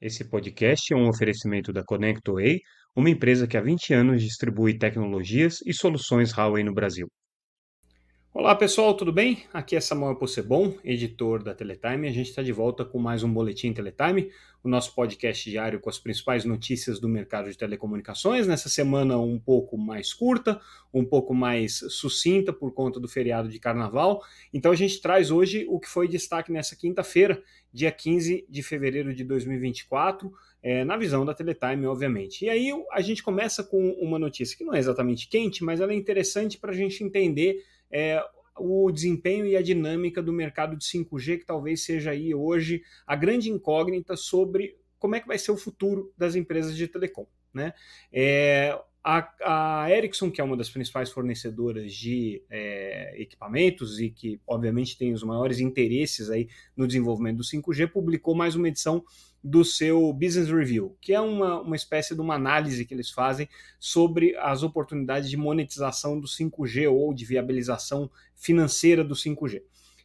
Esse podcast é um oferecimento da ConnectWay, uma empresa que há 20 anos distribui tecnologias e soluções Huawei no Brasil. Olá pessoal, tudo bem? Aqui é Samuel Possebon, editor da Teletime. A gente está de volta com mais um Boletim Teletime, o nosso podcast diário com as principais notícias do mercado de telecomunicações. Nessa semana um pouco mais curta, um pouco mais sucinta por conta do feriado de carnaval. Então a gente traz hoje o que foi destaque nessa quinta-feira, dia 15 de fevereiro de 2024. É, na visão da Teletime, obviamente. E aí a gente começa com uma notícia que não é exatamente quente, mas ela é interessante para a gente entender é, o desempenho e a dinâmica do mercado de 5G, que talvez seja aí hoje a grande incógnita sobre como é que vai ser o futuro das empresas de telecom. Né? É, a, a Ericsson, que é uma das principais fornecedoras de é, equipamentos e que, obviamente, tem os maiores interesses aí no desenvolvimento do 5G, publicou mais uma edição do seu Business Review, que é uma, uma espécie de uma análise que eles fazem sobre as oportunidades de monetização do 5G ou de viabilização financeira do 5G.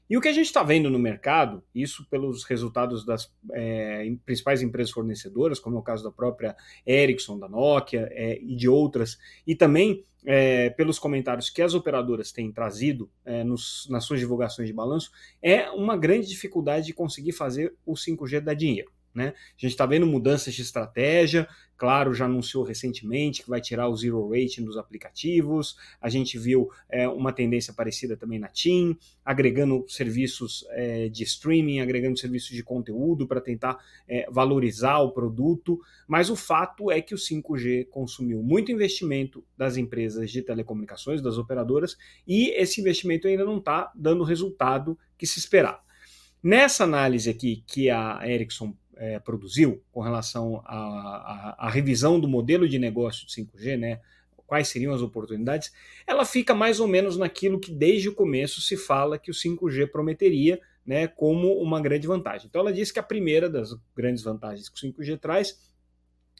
E o que a gente está vendo no mercado, isso pelos resultados das é, principais empresas fornecedoras, como é o caso da própria Ericsson, da Nokia é, e de outras, e também é, pelos comentários que as operadoras têm trazido nos, nas suas divulgações de balanço, é uma grande dificuldade de conseguir fazer o 5G dar dinheiro. Né? A gente está vendo mudanças de estratégia, claro, já anunciou recentemente que vai tirar o zero rating dos aplicativos. A gente viu é, uma tendência parecida também na TIM, agregando serviços é, de streaming, agregando serviços de conteúdo para tentar é, valorizar o produto. Mas o fato é que o 5G consumiu muito investimento das empresas de telecomunicações, das operadoras, e esse investimento ainda não está dando o resultado que se esperava. Nessa análise aqui que a Ericsson é, produziu com relação à, revisão do modelo de negócio de 5G, né? Quais seriam as oportunidades? Ela fica mais ou menos naquilo que desde o começo se fala que o 5G prometeria, né, como uma grande vantagem. Então ela diz que a primeira das grandes vantagens que o 5G traz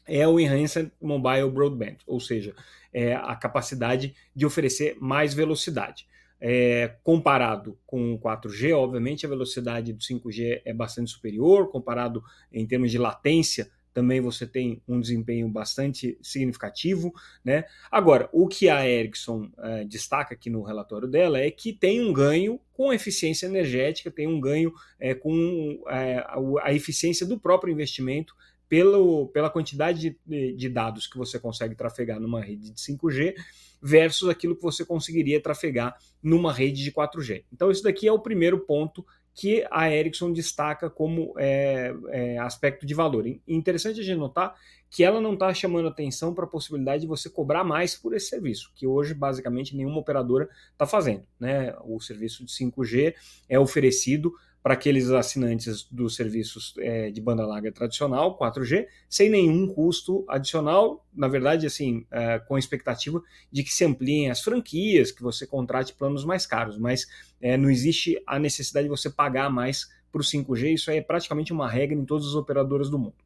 é o Enhanced Mobile Broadband, ou seja, é a capacidade de oferecer mais velocidade. É, comparado com o 4G, obviamente a velocidade do 5G é bastante superior, comparado em termos de latência, também você tem um desempenho bastante significativo. Né? Agora, o que a Ericsson é, destaca aqui no relatório dela é que tem um ganho com eficiência energética, tem um ganho é, com é, a, a eficiência do próprio investimento pelo, pela quantidade de, de, dados que você consegue trafegar numa rede de 5G versus aquilo que você conseguiria trafegar numa rede de 4G. Então, isso daqui é o primeiro ponto que a Ericsson destaca como é, é, aspecto de valor. Interessante a gente notar que ela não está chamando atenção para a possibilidade de você cobrar mais por esse serviço, que hoje basicamente nenhuma operadora está fazendo. Né? O serviço de 5G é oferecido para aqueles assinantes dos serviços é, de banda larga tradicional, 4G, sem nenhum custo adicional, na verdade, assim, é, com a expectativa de que se ampliem as franquias, que você contrate planos mais caros, mas é, não existe a necessidade de você pagar mais para o 5G, isso é praticamente uma regra em todas as operadoras do mundo.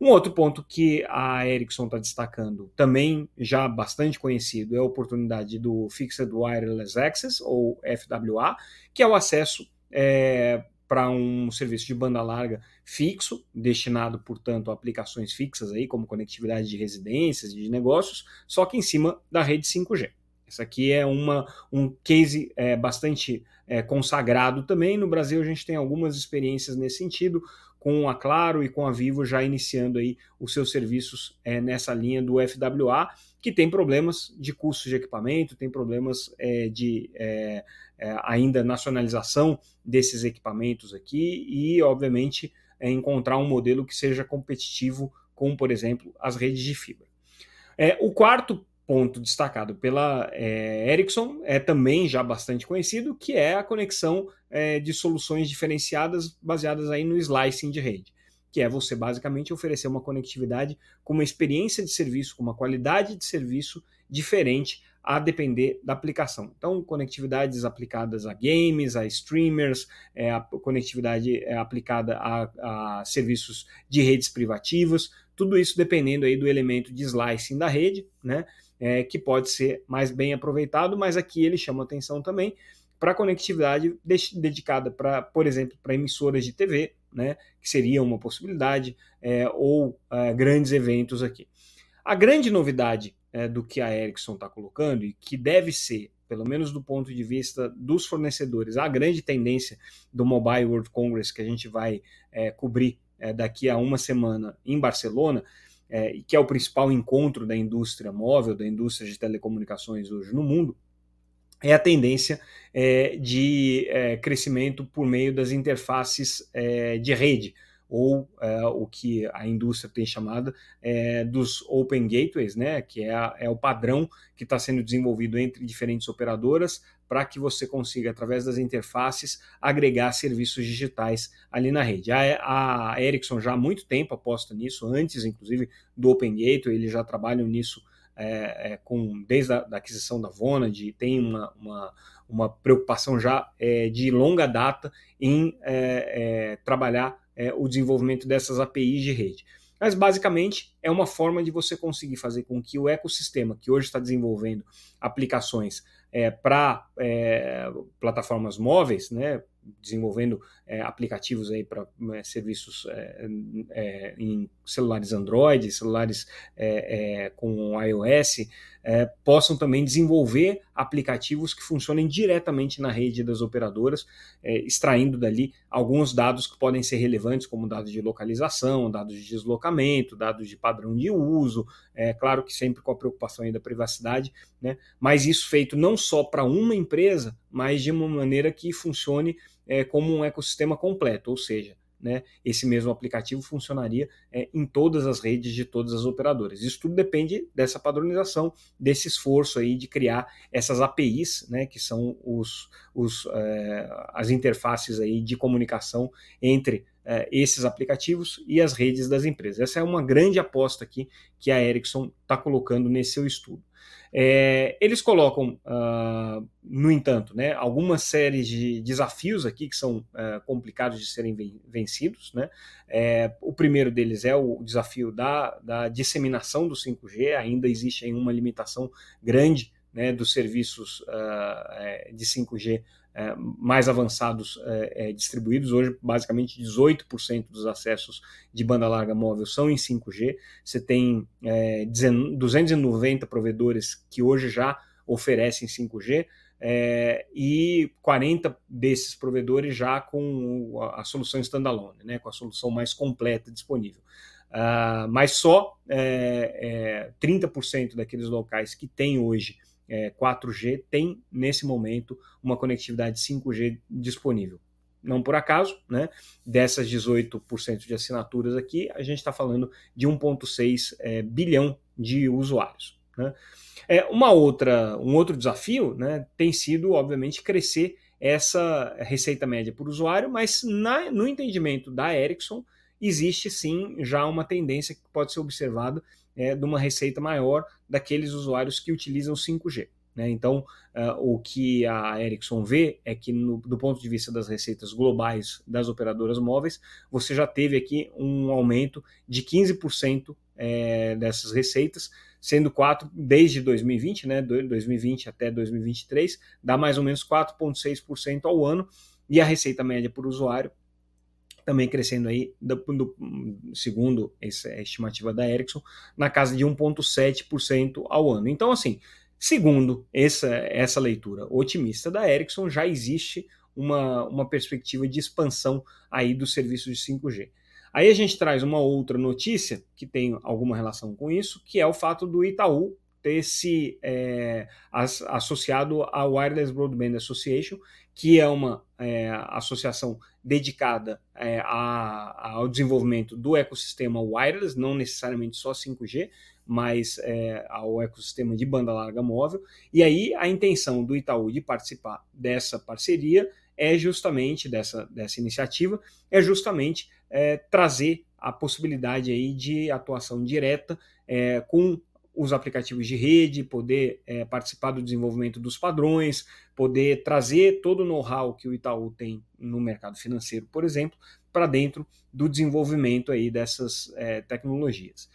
Um outro ponto que a Ericsson está destacando, também já bastante conhecido, é a oportunidade do Fixed Wireless Access, ou FWA, que é o acesso é, para um serviço de banda larga fixo, destinado, portanto, a aplicações fixas aí, como conectividade de residências e de negócios, só que em cima da rede 5G. Esse aqui é uma, um case é, bastante é, consagrado também. No Brasil, a gente tem algumas experiências nesse sentido, com a Claro e com a Vivo já iniciando aí os seus serviços é, nessa linha do FWA, que tem problemas de custo de equipamento, tem problemas é, de é, ainda nacionalização desses equipamentos aqui e, obviamente, é, encontrar um modelo que seja competitivo com, por exemplo, as redes de fibra. É, o quarto ponto destacado pela é, Ericsson é também já bastante conhecido, que é a conexão é, de soluções diferenciadas baseadas aí no slicing de rede, que é você basicamente oferecer uma conectividade com uma experiência de serviço, com uma qualidade de serviço diferente a depender da aplicação. Então, conectividades aplicadas a games, a streamers, é, a conectividade é aplicada a, a serviços de redes privativas, tudo isso dependendo aí do elemento de slicing da rede, né? É, que pode ser mais bem aproveitado, mas aqui ele chama atenção também para conectividade dedicada para, por exemplo, para emissoras de TV, né, que seria uma possibilidade, é, ou é, grandes eventos aqui. A grande novidade é, do que a Ericsson está colocando, e que deve ser, pelo menos do ponto de vista dos fornecedores, a grande tendência do Mobile World Congress que a gente vai é, cobrir é, daqui a uma semana em Barcelona, é, que é o principal encontro da indústria móvel, da indústria de telecomunicações hoje no mundo, é a tendência é, de é, crescimento por meio das interfaces de rede, ou é, o que a indústria tem chamado é, dos Open Gateways, né, que é, a, é o padrão que está sendo desenvolvido entre diferentes operadoras para que você consiga, através das interfaces, agregar serviços digitais ali na rede. A, a Ericsson já há muito tempo aposta nisso, antes inclusive do Open Gateway, eles já trabalham nisso é, é, com desde a da aquisição da Vonad, tem uma, uma, uma preocupação já é, de longa data em é, é, trabalhar é, o desenvolvimento dessas APIs de rede. Mas basicamente é uma forma de você conseguir fazer com que o ecossistema que hoje está desenvolvendo aplicações é, para é, plataformas móveis, né, desenvolvendo é, aplicativos aí para é, serviços é, é, em celulares Android, celulares é, com iOS, possam também desenvolver aplicativos que funcionem diretamente na rede das operadoras, extraindo dali alguns dados que podem ser relevantes, como dados de localização, dados de deslocamento, dados de padrão de uso, é claro que sempre com a preocupação aí da privacidade, né? mas isso feito não só para uma empresa, mas de uma maneira que funcione é, como um ecossistema completo, ou seja, né, esse mesmo aplicativo funcionaria é, em todas as redes de todas as operadoras. Isso tudo depende dessa padronização, desse esforço aí de criar essas APIs, né, que são os, os, é, as interfaces aí de comunicação entre é, esses aplicativos e as redes das empresas. Essa é uma grande aposta aqui que a Ericsson está colocando nesse seu estudo. É, eles colocam, uh, no entanto, né, algumas séries de desafios aqui que são uh, complicados de serem vencidos. Né? É, o primeiro deles é o desafio da, da disseminação do 5G, ainda existe uma limitação grande né, dos serviços uh, de 5G é, mais avançados é, distribuídos. Hoje, basicamente, 18% dos acessos de banda larga móvel são em 5G. Você tem 290 provedores que hoje já oferecem 5G. É, e 40 desses provedores já com a, solução standalone, né, com a solução mais completa disponível. Uh, mas só é, é, 30% daqueles locais que têm hoje é, 4G tem, nesse momento, uma conectividade 5G disponível. Não por acaso, né? Dessas 18% de assinaturas aqui, a gente está falando de 1,6 é, bilhão de usuários. Né? É, uma outra, um outro desafio né, tem sido, obviamente, crescer essa receita média por usuário, mas na, no entendimento da Ericsson, existe sim já uma tendência que pode ser observada é, de uma receita maior daqueles usuários que utilizam 5G. Né? Então, uh, o que a Ericsson vê é que, no, do ponto de vista das receitas globais das operadoras móveis, você já teve aqui um aumento de 15% é, dessas receitas, sendo 4 desde 2020, né, 2020 até 2023, dá mais ou menos 4,6% ao ano, e a receita média por usuário também crescendo aí, do, do, segundo essa estimativa da Ericsson, na casa de 1,7% ao ano. Então, assim, segundo essa, essa leitura otimista da Ericsson, já existe uma, uma perspectiva de expansão aí dos serviços de 5G. Aí a gente traz uma outra notícia que tem alguma relação com isso, que é o fato do Itaú ter se é, as, associado à Wireless Broadband Association, que é uma é, associação dedicada é, a, ao desenvolvimento do ecossistema wireless, não necessariamente só 5G, mas é, ao ecossistema de banda larga móvel. E aí a intenção do Itaú de participar dessa parceria é justamente dessa, dessa iniciativa, é justamente é, trazer a possibilidade aí de atuação direta é, com os aplicativos de rede, poder é, participar do desenvolvimento dos padrões, poder trazer todo o know-how que o Itaú tem no mercado financeiro, por exemplo, para dentro do desenvolvimento aí dessas é, tecnologias.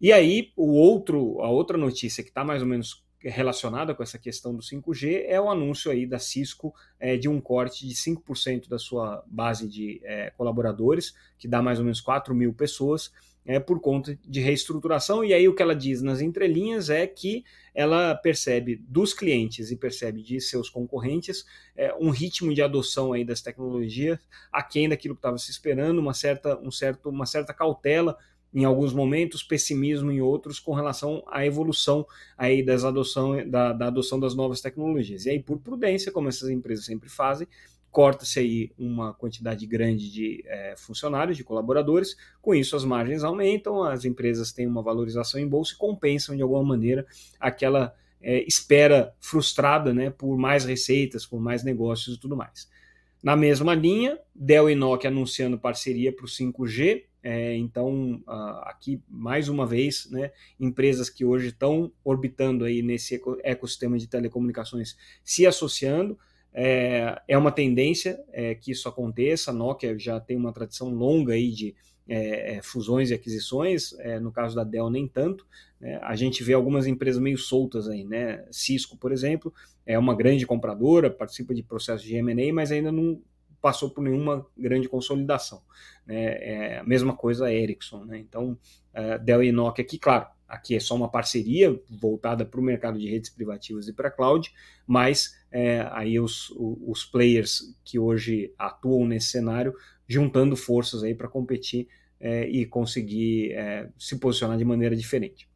E aí, o outro, a outra notícia que está mais ou menos relacionada com essa questão do 5G é o anúncio aí da Cisco é, de um corte de 5% da sua base de é, colaboradores, que dá mais ou menos 4 mil pessoas, é, por conta de reestruturação. E aí o que ela diz nas entrelinhas é que ela percebe dos clientes e percebe de seus concorrentes é, um ritmo de adoção aí das tecnologias aquém daquilo que estava se esperando, uma certa, um certo, uma certa cautela em alguns momentos, pessimismo em outros com relação à evolução aí das adoção, da, da adoção das novas tecnologias. E aí, por prudência, como essas empresas sempre fazem, corta-se aí uma quantidade grande de é, funcionários, de colaboradores, com isso as margens aumentam, as empresas têm uma valorização em bolsa e compensam de alguma maneira aquela é, espera frustrada né, por mais receitas, por mais negócios e tudo mais. Na mesma linha, Dell e Nokia anunciando parceria para o 5G, é, então, aqui, mais uma vez, né, empresas que hoje estão orbitando aí nesse ecossistema de telecomunicações se associando. É, é uma tendência é, que isso aconteça. A Nokia já tem uma tradição longa aí de é, é fusões e aquisições, é, no caso da Dell, nem tanto. Né? A gente vê algumas empresas meio soltas aí, né? Cisco, por exemplo, é uma grande compradora, participa de processos de M&A, mas ainda não passou por nenhuma grande consolidação. Né? É a mesma coisa a Ericsson. Né? Então, uh, Dell e Nokia aqui, claro, aqui é só uma parceria voltada para o mercado de redes privativas e para cloud, mas é, aí os, os players que hoje atuam nesse cenário juntando forças aí para competir é, e conseguir é, se posicionar de maneira diferente.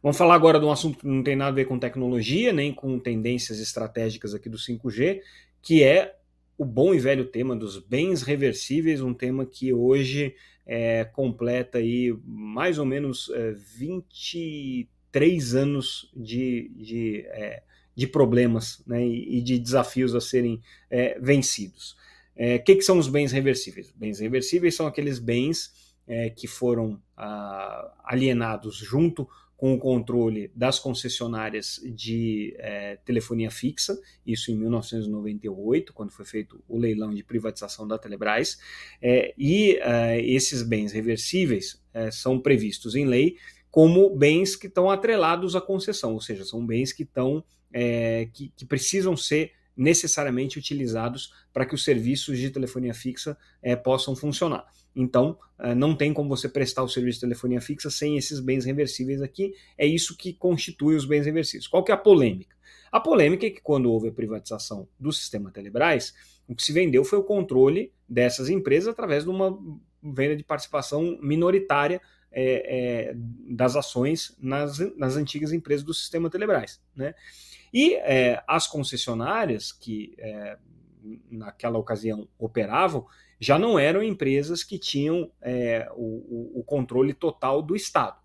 Vamos falar agora de um assunto que não tem nada a ver com tecnologia, nem com tendências estratégicas aqui do 5G, que é o bom e velho tema dos bens reversíveis, um tema que hoje é, completa aí mais ou menos é, 23 anos de, de, é, de problemas né, e, de desafios a serem é, vencidos. O é, que, que, são os bens reversíveis? Bens reversíveis são aqueles bens é, que foram ah, alienados junto com o controle das concessionárias de é, telefonia fixa, isso em 1998, quando foi feito o leilão de privatização da Telebrás, é, e é, esses bens reversíveis são previstos em lei como bens que estão atrelados à concessão, ou seja, são bens que estão é, que, que precisam ser necessariamente utilizados para que os serviços de telefonia fixa é, possam funcionar. Então, é, não tem como você prestar o serviço de telefonia fixa sem esses bens reversíveis aqui. É isso que constitui os bens reversíveis. Qual que é a polêmica? A polêmica é que quando houve a privatização do sistema Telebrás, o que se vendeu foi o controle dessas empresas através de uma venda de participação minoritária é, é, das ações nas, nas antigas empresas do sistema Telebrás. Né? E é, as concessionárias que é, naquela ocasião operavam já não eram empresas que tinham é, o, o, controle total do Estado.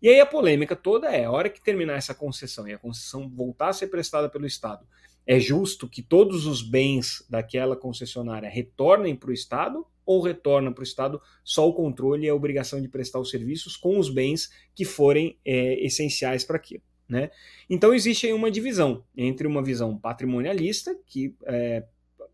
E aí a polêmica toda é: a hora que terminar essa concessão e a concessão voltar a ser prestada pelo Estado, é justo que todos os bens daquela concessionária retornem para o Estado ou retorna para o Estado só o controle e a obrigação de prestar os serviços com os bens que forem é, essenciais para aquilo? Né? Então existe aí uma divisão entre uma visão patrimonialista, que é,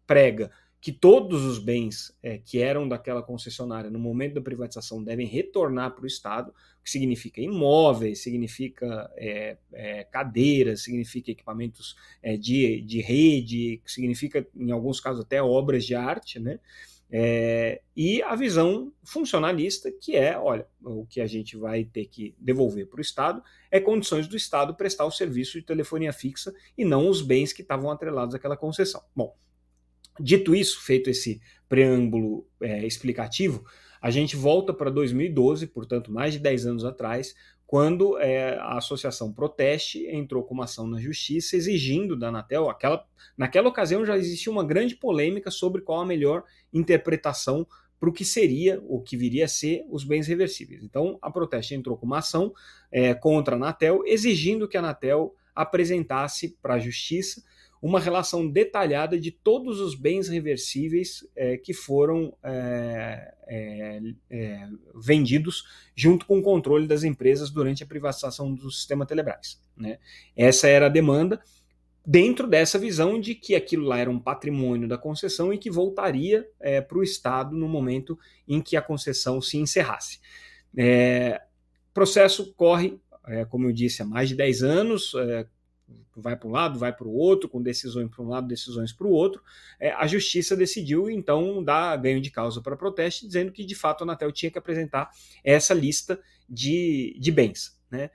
prega que todos os bens é, que eram daquela concessionária no momento da privatização devem retornar para o Estado, o que significa imóveis, significa é, é, cadeiras, significa equipamentos é, de, de rede, significa, em alguns casos, até obras de arte, né? É, e a visão funcionalista, que é, olha, o que a gente vai ter que devolver para o Estado é condições do Estado prestar o serviço de telefonia fixa e não os bens que estavam atrelados àquela concessão. Bom, dito isso, feito esse preâmbulo é, explicativo, a gente volta para 2012, portanto, mais de 10 anos atrás, quando é, a associação Proteste entrou com uma ação na justiça exigindo da Anatel, aquela, naquela ocasião já existia uma grande polêmica sobre qual a melhor interpretação para o que seria, o que viria a ser os bens reversíveis. Então, a Proteste entrou com uma ação é, contra a Anatel, exigindo que a Anatel apresentasse para a justiça uma relação detalhada de todos os bens reversíveis é, que foram é, é, é, vendidos junto com o controle das empresas durante a privatização do sistema Telebrás. Né? Essa era a demanda, dentro dessa visão de que aquilo lá era um patrimônio da concessão e que voltaria é, para o Estado no momento em que a concessão se encerrasse. É, processo corre é, como eu disse, há mais de 10 anos, é, vai para um lado, vai para o outro, com decisões para um lado, decisões para o outro. É, a justiça decidiu, então, dar ganho de causa para protesto, dizendo que, de fato, a Anatel tinha que apresentar essa lista de, de bens. Né?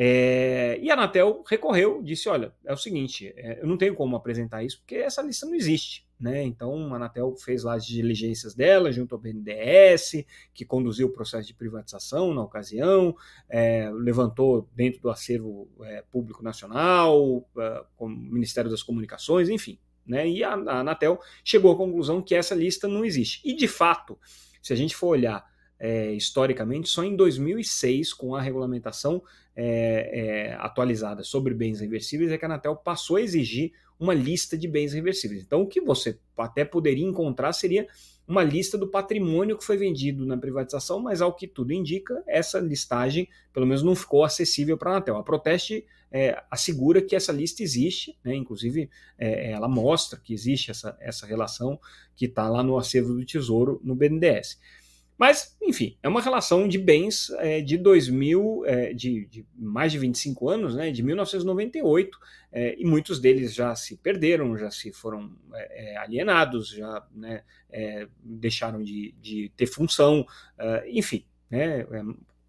É, e a Anatel recorreu, disse: olha, é o seguinte, é, eu não tenho como apresentar isso, porque essa lista não existe. Né? Então, a Anatel fez lá as diligências dela junto ao BNDES, que conduziu o processo de privatização na ocasião, é, levantou dentro do acervo é, público nacional, é, com o Ministério das Comunicações, enfim. Né? E a, a Anatel chegou à conclusão que essa lista não existe. E, de fato, se a gente for olhar é, historicamente, só em 2006, com a regulamentação é, é, atualizada sobre bens reversíveis, é que a Anatel passou a exigir uma lista de bens reversíveis. Então, o que você até poderia encontrar seria uma lista do patrimônio que foi vendido na privatização, mas ao que tudo indica, essa listagem, pelo menos, não ficou acessível para a Anatel. A Proteste é, assegura que essa lista existe, né? inclusive é, ela mostra que existe essa, essa relação que está lá no acervo do Tesouro no BNDES. Mas, enfim, é uma relação de bens é, de 2000, é, de, de, mais de 25 anos, né, de 1998, é, e muitos deles já se perderam, já se foram é, é, alienados, já né, é, deixaram de, de, ter função, enfim, né,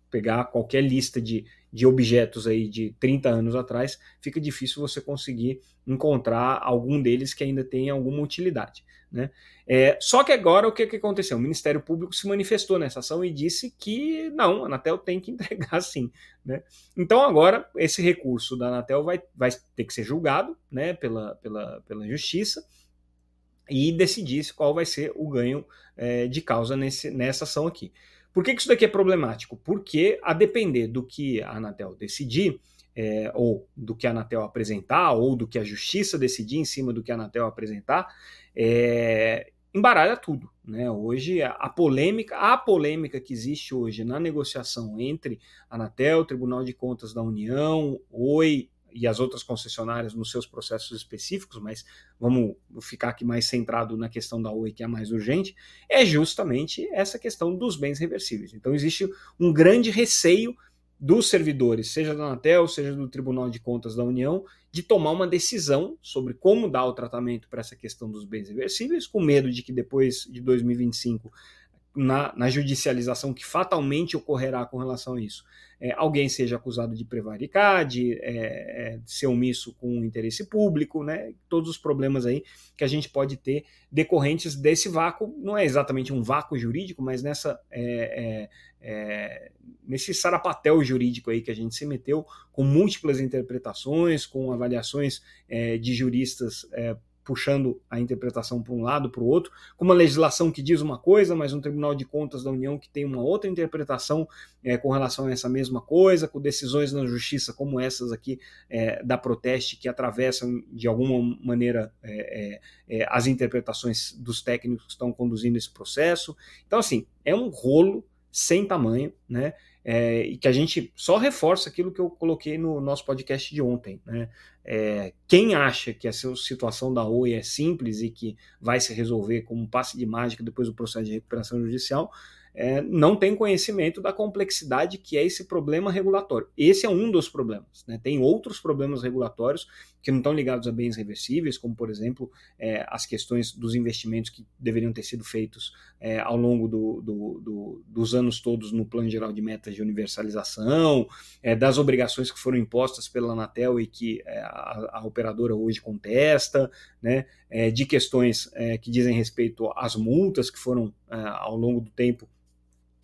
pegar qualquer lista de, de objetos aí de 30 anos atrás, fica difícil você conseguir encontrar algum deles que ainda tenha alguma utilidade. Né? É, só que agora o que, que aconteceu? O Ministério Público se manifestou nessa ação e disse que não, a Anatel tem que entregar sim. Né? Então agora esse recurso da Anatel vai, vai ter que ser julgado né, pela, pela, pela Justiça e decidir qual vai ser o ganho é, de causa nesse, nessa ação aqui. Por que, que isso daqui é problemático? Porque a depender do que a Anatel decidir, é, ou do que a Anatel apresentar, ou do que a justiça decidir em cima do que a Anatel apresentar, é, embaralha tudo. Né? Hoje, a polêmica, a polêmica que existe hoje na negociação entre a Anatel, Tribunal de Contas da União, Oi e as outras concessionárias nos seus processos específicos, mas vamos ficar aqui mais centrado na questão da Oi, que é a mais urgente, é justamente essa questão dos bens reversíveis. Então, existe um grande receio dos servidores, seja da Anatel, seja do Tribunal de Contas da União, de tomar uma decisão sobre como dar o tratamento para essa questão dos bens reversíveis, com medo de que depois de 2025 na, na, judicialização que fatalmente ocorrerá com relação a isso, é, alguém seja acusado de prevaricar, de, é, é, ser omisso com o interesse público, né? todos os problemas aí que a gente pode ter decorrentes desse vácuo, não é exatamente um vácuo jurídico, mas nessa é, é, é, nesse sarapatel jurídico aí que a gente se meteu, com múltiplas interpretações, com avaliações de juristas puxando a interpretação para um lado, para o outro, com uma legislação que diz uma coisa, mas um Tribunal de Contas da União que tem uma outra interpretação é, com relação a essa mesma coisa, com decisões na justiça como essas aqui é, da Proteste, que atravessam de alguma maneira é, as interpretações dos técnicos que estão conduzindo esse processo. Então, assim, é um rolo sem tamanho, né? É, e que a gente só reforça aquilo que eu coloquei no nosso podcast de ontem. Né? É, quem acha que a situação da Oi é simples e que vai se resolver como um passe de mágica depois do processo de recuperação judicial, é, não tem conhecimento da complexidade que é esse problema regulatório. Esse é um dos problemas. Né? Tem outros problemas regulatórios que não estão ligados a bens reversíveis, como, por exemplo, é, as questões dos investimentos que deveriam ter sido feitos é, ao longo do, do, do, dos anos todos no Plano Geral de Metas de Universalização, é, das obrigações que foram impostas pela Anatel e que é, a, a operadora hoje contesta, né? É, de questões que dizem respeito às multas que foram, ao longo do tempo,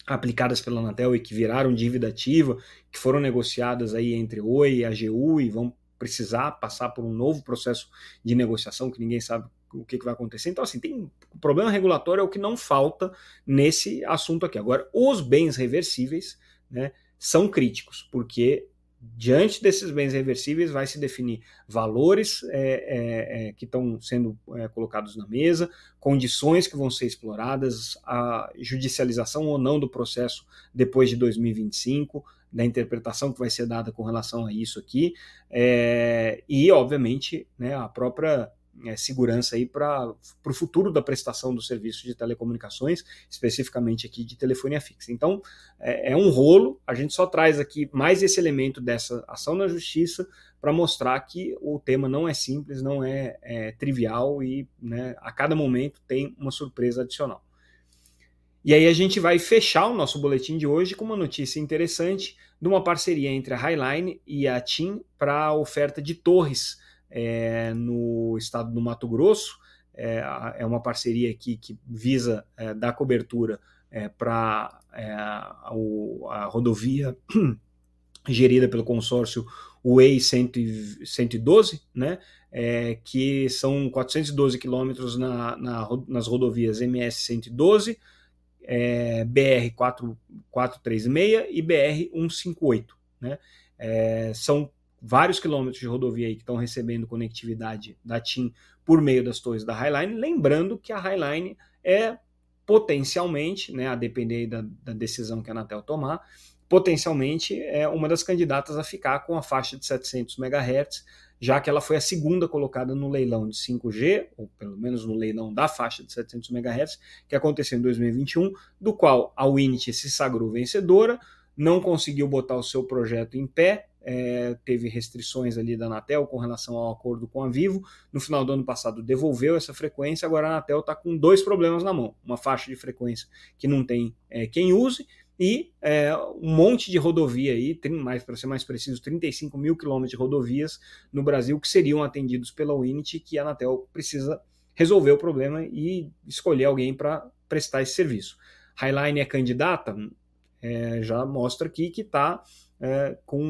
aplicadas pela Anatel e que viraram dívida ativa, que foram negociadas aí entre Oi e AGU e vão precisar passar por um novo processo de negociação que ninguém sabe o que, que vai acontecer. Então, assim, tem problema regulatório é o que não falta nesse assunto aqui. Agora, os bens reversíveis né, são críticos, porque diante desses bens reversíveis vai se definir valores é, é, é, que estão sendo é, colocados na mesa, condições que vão ser exploradas, a judicialização ou não do processo depois de 2025, da interpretação que vai ser dada com relação a isso aqui, é, e obviamente né, a própria é, segurança aí para o futuro da prestação do serviço de telecomunicações, especificamente aqui de telefonia fixa. Então, é, é um rolo, a gente só traz aqui mais esse elemento dessa ação na justiça para mostrar que o tema não é simples, não é, é trivial e né, a cada momento tem uma surpresa adicional. E aí a gente vai fechar o nosso boletim de hoje com uma notícia interessante de uma parceria entre a Highline e a TIM para a oferta de torres é, no estado do Mato Grosso. É, é uma parceria aqui que visa é, dar cobertura é, para é, a, a, rodovia gerida pelo consórcio Way 112, né, é, que são 412 quilômetros na, na, nas rodovias MS 112, é, BR 436 e BR 158. Né? É, são vários quilômetros de rodovia aí que estão recebendo conectividade da TIM por meio das torres da Highline. Lembrando que a Highline é potencialmente, né, a depender da, da decisão que a Anatel tomar, potencialmente é uma das candidatas a ficar com a faixa de 700 MHz, já que ela foi a segunda colocada no leilão de 5G, ou pelo menos no leilão da faixa de 700 MHz, que aconteceu em 2021, do qual a Winit se sagrou vencedora, não conseguiu botar o seu projeto em pé, é, teve restrições ali da Anatel com relação ao acordo com a Vivo. No final do ano passado devolveu essa frequência, agora a Anatel está com dois problemas na mão: uma faixa de frequência que não tem é, quem use e é, um monte de rodovia aí, mais para ser mais preciso, 35 mil quilômetros de rodovias no Brasil que seriam atendidos pela Unity, que a Anatel precisa resolver o problema e escolher alguém para prestar esse serviço. Highline é candidata, é, já mostra aqui que está é, com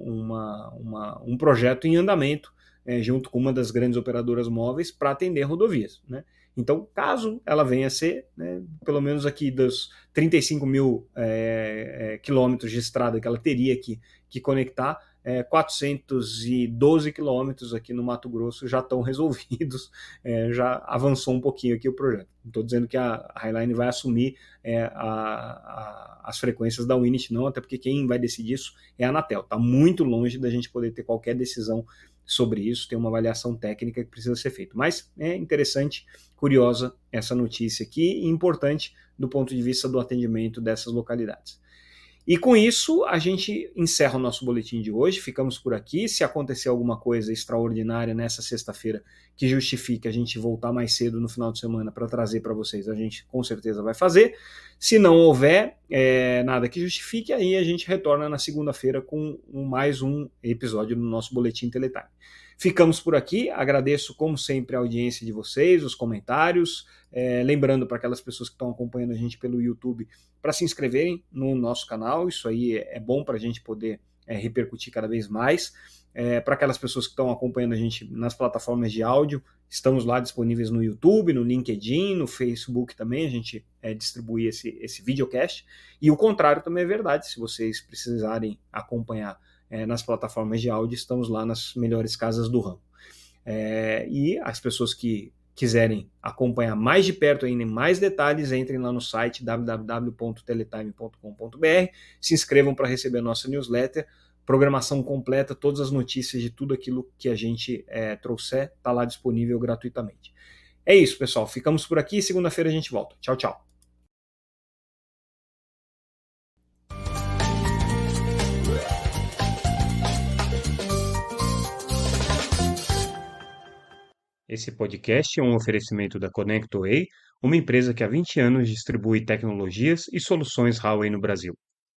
uma, uma, um projeto em andamento é, junto com uma das grandes operadoras móveis para atender rodovias. Né? Então, caso ela venha a ser, né, pelo menos aqui dos 35 mil é, é, quilômetros de estrada que ela teria que, que conectar, é, 412 quilômetros aqui no Mato Grosso já estão resolvidos, é, já avançou um pouquinho aqui o projeto. Estou dizendo que a Highline vai assumir é, a, a, as frequências da Winit, não, até porque quem vai decidir isso é a Anatel. Está muito longe da gente poder ter qualquer decisão sobre isso, tem uma avaliação técnica que precisa ser feita. Mas é interessante, curiosa essa notícia aqui e importante do ponto de vista do atendimento dessas localidades. E com isso, a gente encerra o nosso boletim de hoje. Ficamos por aqui. Se acontecer alguma coisa extraordinária nessa sexta-feira que justifique a gente voltar mais cedo no final de semana para trazer para vocês, a gente com certeza vai fazer. Se não houver é, nada que justifique, aí a gente retorna na segunda-feira com mais um episódio do nosso Boletim Teletime. Ficamos por aqui. Agradeço, como sempre, a audiência de vocês, os comentários. É, lembrando para aquelas pessoas que estão acompanhando a gente pelo YouTube para se inscreverem no nosso canal. Isso aí é, é bom para a gente poder é, repercutir cada vez mais. É, para aquelas pessoas que estão acompanhando a gente nas plataformas de áudio, estamos lá disponíveis no YouTube, no LinkedIn, no Facebook também. A gente é, distribui esse, esse videocast. E o contrário também é verdade. Se vocês precisarem acompanhar é, nas plataformas de áudio, estamos lá nas melhores casas do ramo. É, e as pessoas que quiserem acompanhar mais de perto ainda mais detalhes, entrem lá no site www.teletime.com.br, se inscrevam para receber a nossa newsletter, programação completa, todas as notícias de tudo aquilo que a gente é, trouxer, está lá disponível gratuitamente. É isso, pessoal. Ficamos por aqui. Segunda-feira a gente volta. Tchau, tchau. Esse podcast é um oferecimento da ConnectWay, uma empresa que há 20 anos distribui tecnologias e soluções Huawei no Brasil.